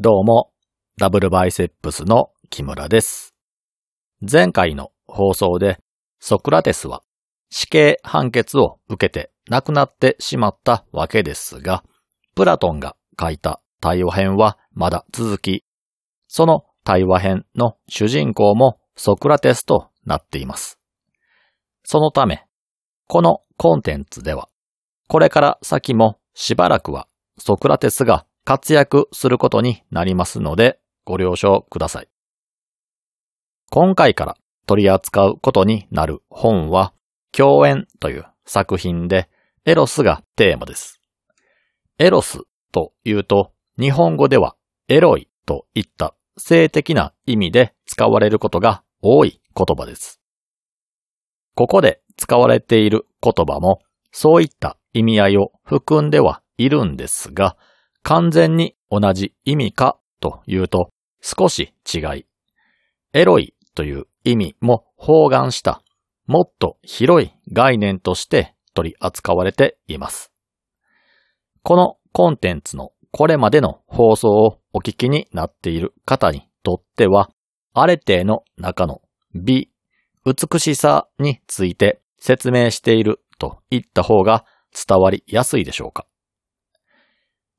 どうも、ダブルバイセップスの木村です。前回の放送でソクラテスは死刑判決を受けて亡くなってしまったわけですが、プラトンが書いた対話編はまだ続き、その対話編の主人公もソクラテスとなっています。そのため、このコンテンツでは、これから先もしばらくはソクラテスが活躍することになりますのでご了承ください。今回から取り扱うことになる本は、共演という作品で、エロスがテーマです。エロスというと、日本語ではエロいといった性的な意味で使われることが多い言葉です。ここで使われている言葉も、そういった意味合いを含んではいるんですが、完全に同じ意味かというと少し違い、エロいという意味も包含したもっと広い概念として取り扱われています。このコンテンツのこれまでの放送をお聞きになっている方にとっては、アレテの中の美、美しさについて説明していると言った方が伝わりやすいでしょうか。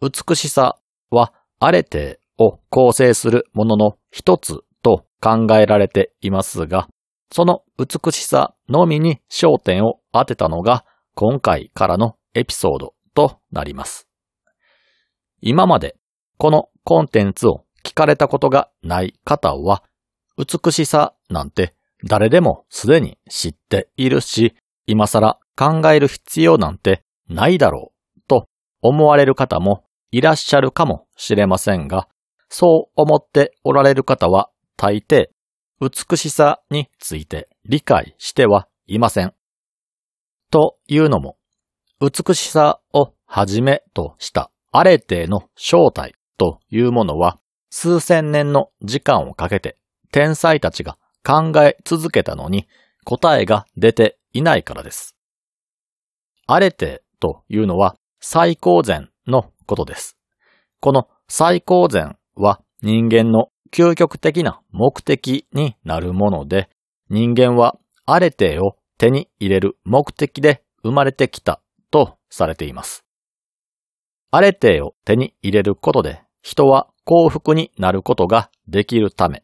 美しさはアレテを構成するものの一つと考えられていますが、その美しさのみに焦点を当てたのが今回からのエピソードとなります。今までこのコンテンツを聞かれたことがない方は、美しさなんて誰でもすでに知っているし、今更考える必要なんてないだろうと思われる方もいらっしゃるかもしれませんが、そう思っておられる方は大抵美しさについて理解してはいません。というのも、美しさをはじめとしたアレテの正体というものは数千年の時間をかけて天才たちが考え続けたのに答えが出ていないからです。アレテというのは最高善のことです。この最高善は人間の究極的な目的になるもので、人間はアレテを手に入れる目的で生まれてきたとされています。アレテを手に入れることで人は幸福になることができるため、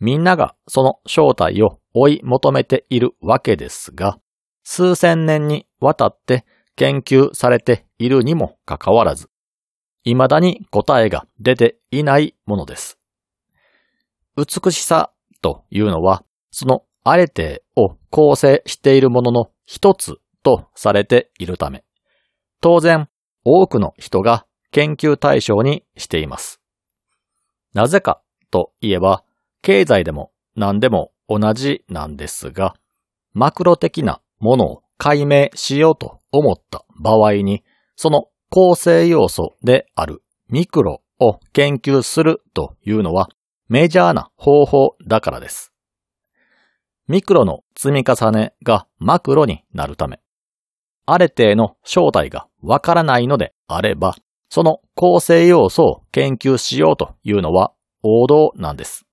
みんながその正体を追い求めているわけですが、数千年にわたって研究されているにもかかわらず、未だに答えが出ていないものです。美しさというのは、そのアレテを構成しているものの一つとされているため、当然多くの人が研究対象にしています。なぜかといえば、経済でも何でも同じなんですが、マクロ的なものを解明しようと思った場合に、その構成要素であるミクロを研究するというのはメジャーな方法だからです。ミクロの積み重ねがマクロになるため、あれ程の正体がわからないのであれば、その構成要素を研究しようというのは王道なんです。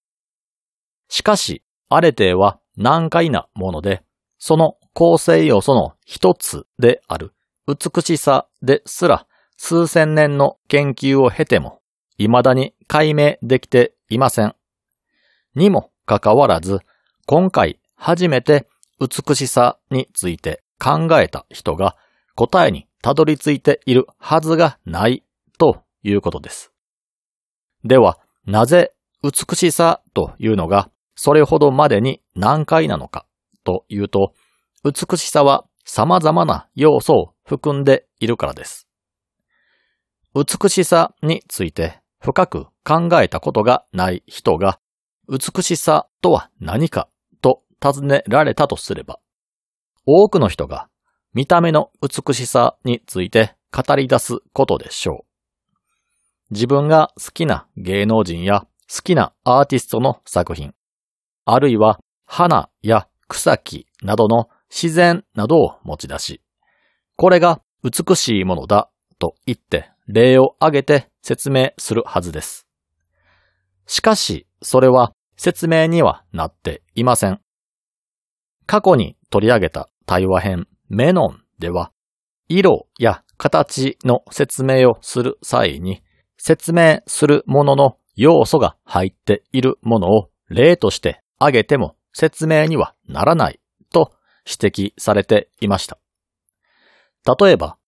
しかし、アレテは難解なもので、その構成要素の一つである美しさですら数千年の研究を経ても未だに解明できていません。にもかかわらず、今回初めて美しさについて考えた人が答えにたどり着いているはずがないということです。では、なぜ美しさというのがそれほどまでに難解なのかというと、美しさは様々な要素を含んでいるからです。美しさについて深く考えたことがない人が、美しさとは何かと尋ねられたとすれば、多くの人が見た目の美しさについて語り出すことでしょう。自分が好きな芸能人や好きなアーティストの作品、あるいは花や草木などの自然などを持ち出し、これが美しいものだと言って例を挙げて説明するはずです。しかし、それは説明にはなっていません。過去に取り上げた対話編メノンでは、色や形の説明をする際に、説明するものの要素が入っているものを例として挙げても説明にはならないと指摘されていました。例えば、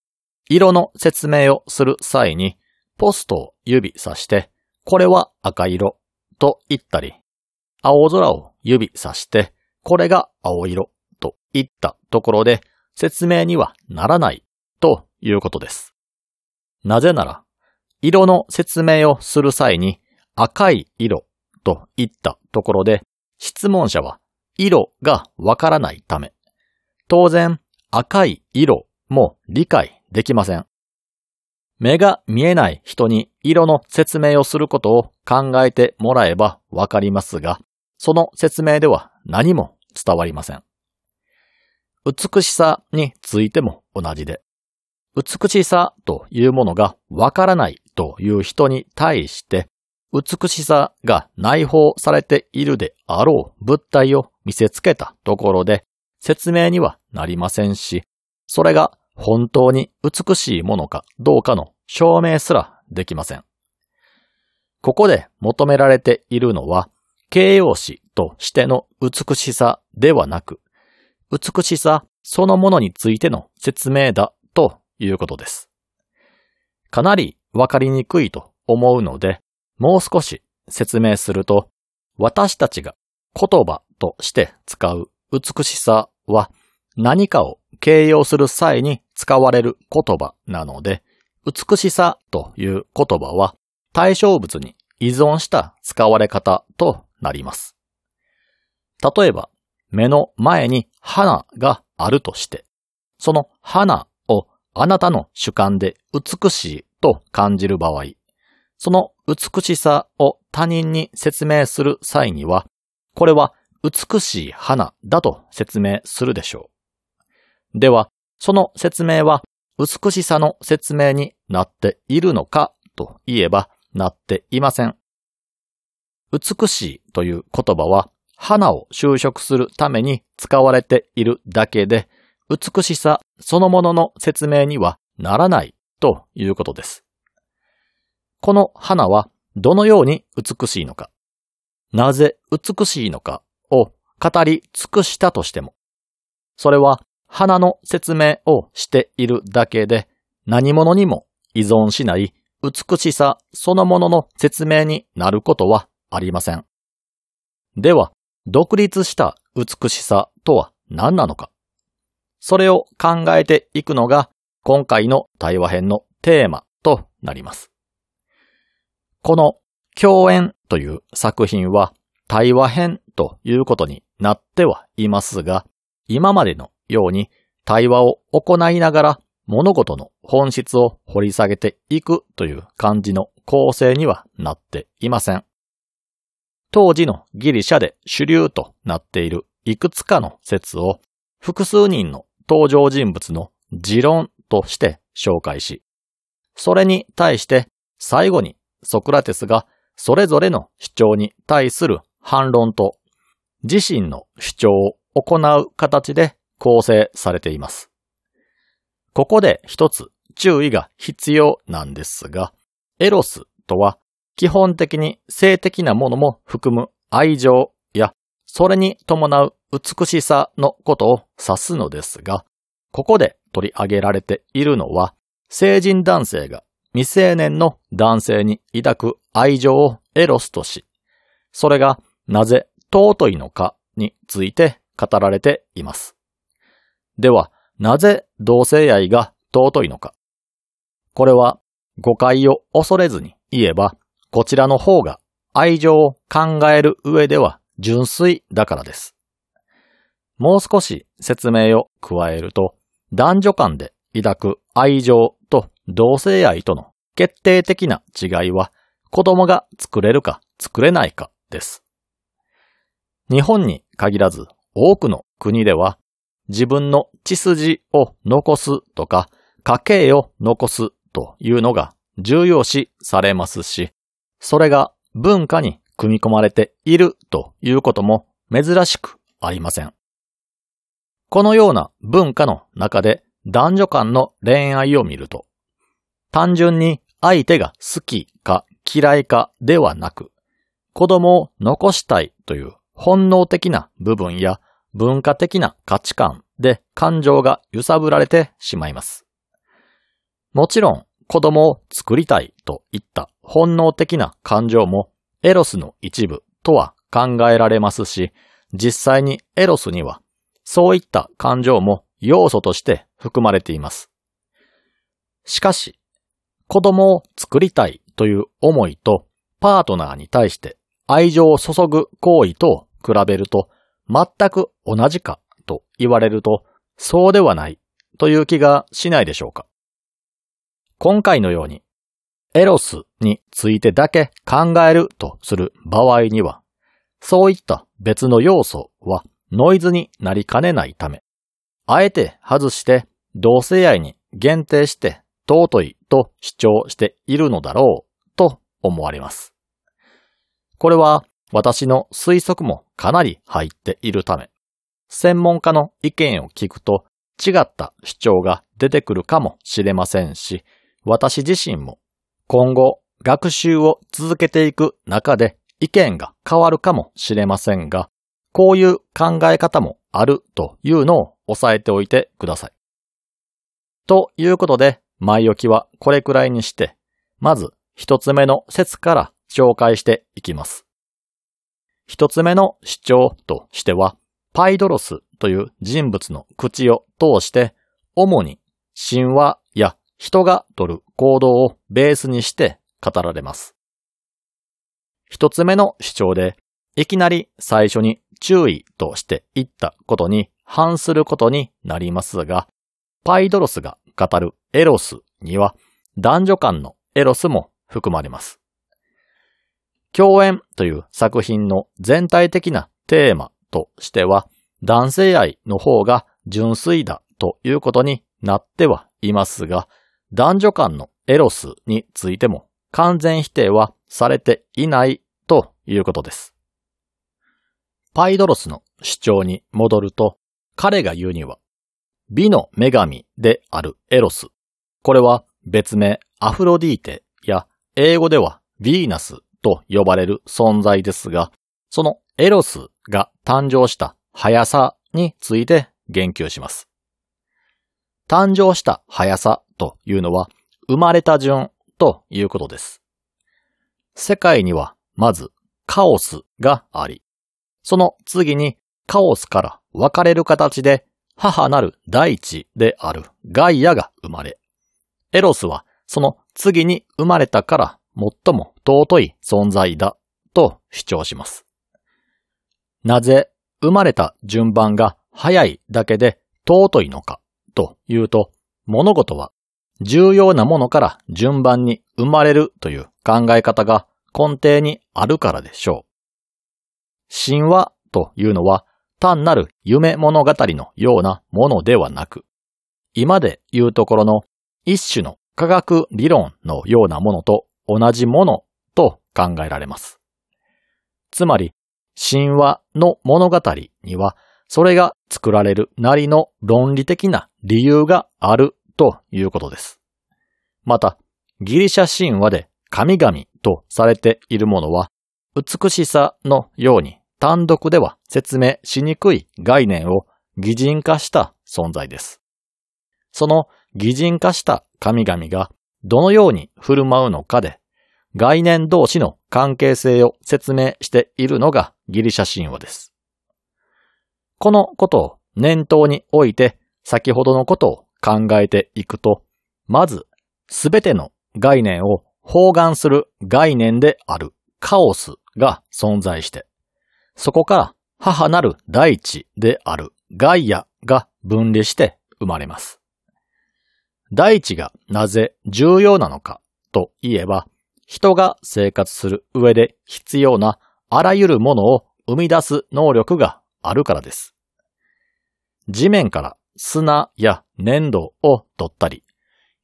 色の説明をする際にポストを指さして、これは赤色と言ったり、青空を指さして、これが青色と言ったところで説明にはならないということです。なぜなら、色の説明をする際に赤い色と言ったところで質問者は色がわからないため、当然赤い色も理解できません。目が見えない人に色の説明をすることを考えてもらえばわかりますが、その説明では何も伝わりません。美しさについても同じで、美しさというものがわからないという人に対して、美しさが内包されているであろう物体を見せつけたところで説明にはなりませんし、それが本当に美しいものかどうかの証明すらできません。ここで求められているのは、形容詞としての美しさではなく、美しさそのものについての説明だということです。かなりわかりにくいと思うので、もう少し説明すると、私たちが言葉として使う美しさは何かを形容する際に使われる言葉なので、美しさという言葉は対象物に依存した使われ方となります。例えば、目の前に花があるとして、その花をあなたの主観で美しいと感じる場合、その美しさを他人に説明する際には、これは美しい花だと説明するでしょう。では、その説明は美しさの説明になっているのかといえばなっていません。美しいという言葉は花を修飾するために使われているだけで、美しさそのものの説明にはならないということです。この花はどのように美しいのか、なぜ美しいのかを語り尽くしたとしても、それは花の説明をしているだけで何者にも依存しない美しさそのものの説明になることはありません。では、独立した美しさとは何なのか？それを考えていくのが今回の対話編のテーマとなります。この共演という作品は対話編ということになってはいますが、今までのように対話を行いながら物事の本質を掘り下げていくという感じの構成にはなっていません。当時のギリシャで主流となっているいくつかの説を複数人の登場人物の持論として紹介し、それに対して最後にソクラテスがそれぞれの主張に対する反論と自身の主張を行う形で構成されています。ここで一つ注意が必要なんですが、エロスとは基本的に性的なものも含む愛情や、それに伴う美しさのことを指すのですが、ここで取り上げられているのは、成人男性が未成年の男性に抱く愛情をエロスとし、それがなぜ尊いのかについて語られています。では、なぜ同性愛が尊いのか。これは誤解を恐れずに言えば、こちらの方が愛情を考える上では純粋だからです。もう少し説明を加えると、男女間で抱く愛情と同性愛との決定的な違いは子供が作れるか作れないかです。日本に限らず多くの国では自分の血筋を残すとか家計を残すというのが重要視されますし、それが文化に組み込まれているということも珍しくありません。このような文化の中で男女間の恋愛を見ると、単純に相手が好きか嫌いかではなく、子供を残したいという本能的な部分や文化的な価値観で感情が揺さぶられてしまいます。もちろん子供を作りたいといった本能的な感情もエロスの一部とは考えられますし、実際にエロスにはそういった感情も要素として含まれています。しかし、子供を作りたいという思いとパートナーに対して愛情を注ぐ行為と比べると全く同じかと言われるとそうではないという気がしないでしょうか。今回のように、エロスについてだけ考えるとする場合には、そういった別の要素はノイズになりかねないため、あえて外して同性愛に限定して尊いと主張しているのだろうと思われます。これは私の推測もかなり入っているため、専門家の意見を聞くと違った主張が出てくるかもしれませんし、私自身も今後学習を続けていく中で意見が変わるかもしれませんが、こういう考え方もあるというのを押さえておいてください。ということで、前置きはこれくらいにして、まず一つ目の説から紹介していきます。一つ目の主張としては、パイドロスという人物の口を通して、主に神話や人が取る行動をベースにして語られます。一つ目の主張で、いきなり最初に注意として言ったことに反することになりますが、パイドロスが語るエロスには男女間のエロスも含まれます。共演という作品の全体的なテーマとしては、男性愛の方が純粋だということになってはいますが、男女間のエロスについても完全否定はされていないということです。パイドロスの主張に戻ると、彼が言うには、美の女神であるエロス。これは別名アフロディーテや英語ではヴィーナスと呼ばれる存在ですが、そのエロスが誕生した速さについて言及します。誕生した速さというのは生まれた順ということです。世界にはまずカオスがあり、その次にカオスから分かれる形で母なる大地であるガイアが生まれ、エロスはその次に生まれたから最も尊い存在だと主張します。なぜ生まれた順番が早いだけで尊いのかというと、物事は重要なものから順番に生まれるという考え方が根底にあるからでしょう。神話というのは単なる夢物語のようなものではなく、今で言うところの一種の科学理論のようなものと同じものと考えられます。つまり、神話の物語にはそれが作られるなりの論理的な理由があるということです。また、ギリシャ神話で神々とされているものは、美しさのように単独では説明しにくい概念を擬人化した存在です。その擬人化した神々がどのように振る舞うのかで、概念同士の関係性を説明しているのがギリシャ神話です。このことを念頭に置いて先ほどのことを考えていくと、まず、すべての概念を包含する概念であるカオスが存在して、そこから母なる大地であるガイアが分離して生まれます。大地がなぜ重要なのかといえば、人が生活する上で必要なあらゆるものを生み出す能力があるからです。地面から砂や粘土を取ったり、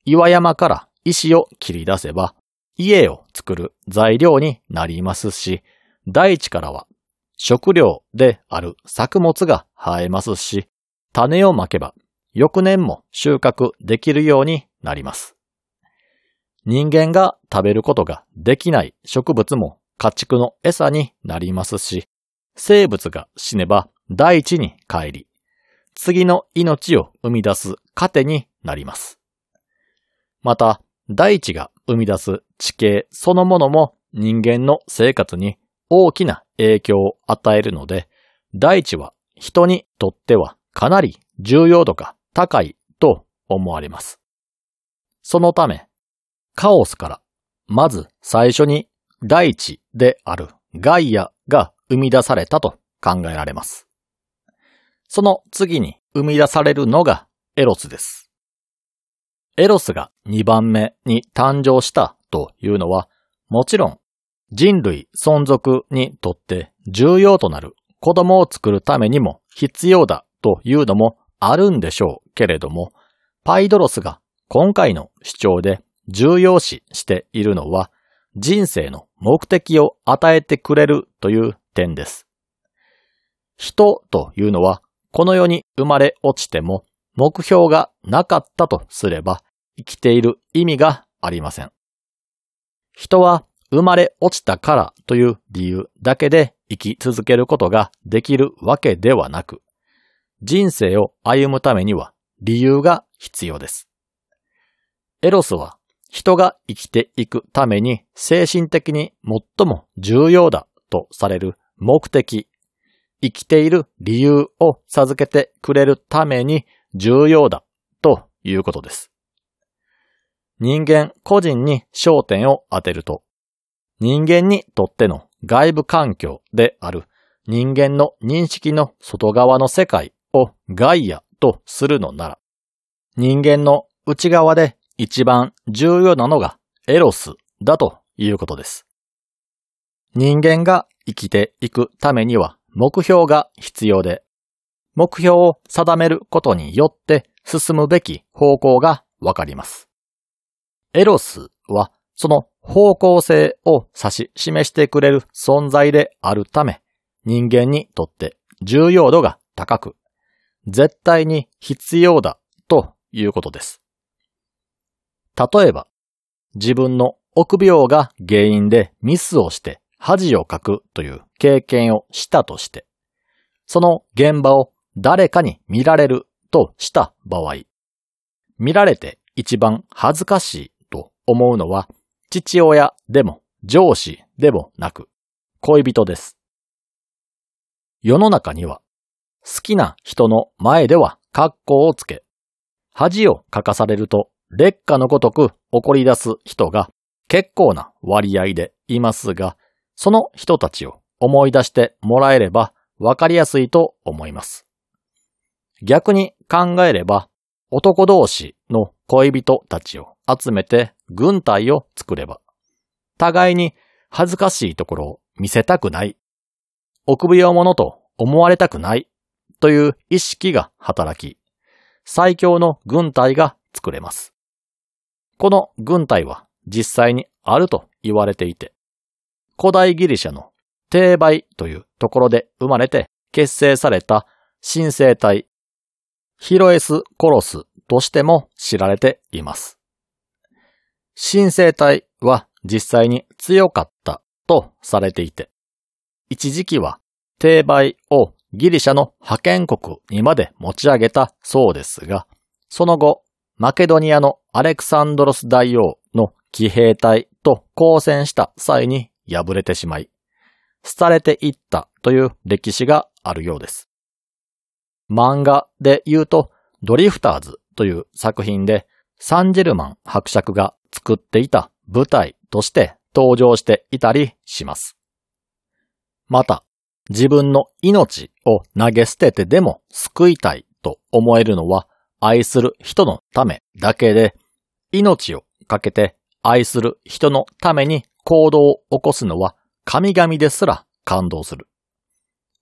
岩山から石を切り出せば、家を作る材料になりますし、大地からは食料である作物が生えますし、種をまけば翌年も収穫できるようになります。人間が食べることができない植物も家畜の餌になりますし、生物が死ねば大地に帰り、次の命を生み出す糧になります。また、大地が生み出す地形そのものも人間の生活に大きな影響を与えるので、大地は人にとってはかなり重要度が高いと思われます。そのため、カオスからまず最初に大地であるガイアが生み出されたと考えられます。その次に生み出されるのがエロスです。エロスが2番目に誕生したというのは、もちろん人類存続にとって重要となる子供を作るためにも必要だというのもあるんでしょうけれども、パイドロスが今回の主張で重要視しているのは人生の目的を与えてくれるという点です。人というのはこの世に生まれ落ちても目標がなかったとすれば生きている意味がありません。人は生まれ落ちたからという理由だけで生き続けることができるわけではなく、人生を歩むためには理由が必要です。エロスは人が生きていくために精神的に最も重要だとされる目的、生きている理由を授けてくれるために重要だということです。人間個人に焦点を当てると人間にとっての外部環境である人間の認識の外側の世界をガイアとするのなら、人間の内側で一番重要なのがエロスだということです。人間が生きていくためには目標が必要で、目標を定めることによって進むべき方向がわかります。エロスはその方向性を指し示してくれる存在であるため、人間にとって重要度が高く、絶対に必要だということです。例えば、自分の臆病が原因でミスをして恥をかくという経験をしたとして、その現場を誰かに見られるとした場合、見られて一番恥ずかしいと思うのは父親でも上司でもなく恋人です。世の中には好きな人の前では格好をつけ、恥をかかされると劣化のごとく怒り出す人が結構な割合でいますが、その人たちを思い出してもらえればわかりやすいと思います。逆に考えれば、男同士の恋人たちを集めて軍隊を作れば、互いに恥ずかしいところを見せたくない、臆病者と思われたくないという意識が働き、最強の軍隊が作れます。この軍隊は実際にあると言われていて、古代ギリシャの定売というところで生まれて結成された新生隊ヒロエス・コロスとしても知られています。新生体は実際に強かったとされていて、一時期は定売をギリシャの派遣国にまで持ち上げたそうですが、その後、マケドニアのアレクサンドロス大王の騎兵隊と交戦した際に敗れてしまい、廃れていったという歴史があるようです。漫画で言うと、ドリフターズという作品で、サンジェルマン伯爵が作っていた舞台として登場していたりします。また、自分の命を投げ捨ててでも救いたいと思えるのは愛する人のためだけで、命をかけて愛する人のために行動を起こすのは神々ですら感動する。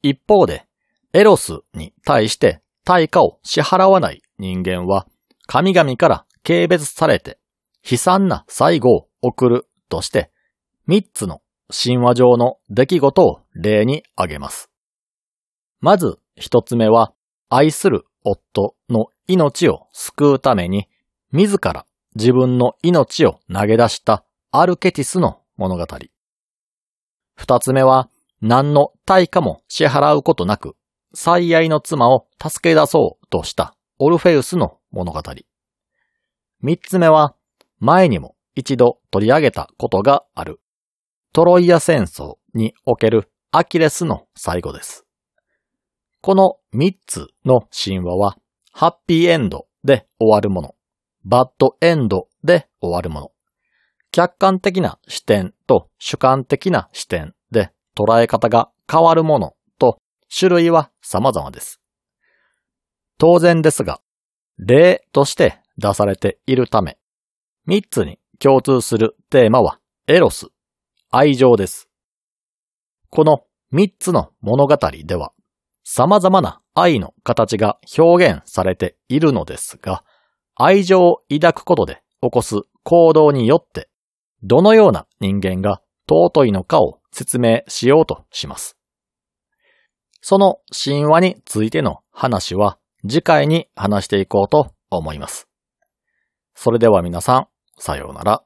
一方で、エロスに対して対価を支払わない人間は神々から軽蔑されて悲惨な最後を送るとして、三つの神話上の出来事を例に挙げます。まず一つ目は、愛する夫の命を救うために、自ら自分の命を投げ出したアルケティスの物語。二つ目は、何の対価も支払うことなく、最愛の妻を助け出そうとしたオルフェウスの物語。三つ目は、前にも一度取り上げたことがある、トロイア戦争におけるアキレスの最後です。この三つの神話は、ハッピーエンドで終わるもの、バッドエンドで終わるもの、客観的な視点と主観的な視点で捉え方が変わるものと種類は様々です。当然ですが、例として出されているため、三つに共通するテーマはエロス、愛情です。この三つの物語では、様々な愛の形が表現されているのですが、愛情を抱くことで起こす行動によってどのような人間が尊いのかを説明しようとします。その神話についての話は次回に話していこうと思います。それでは皆さん、さようなら。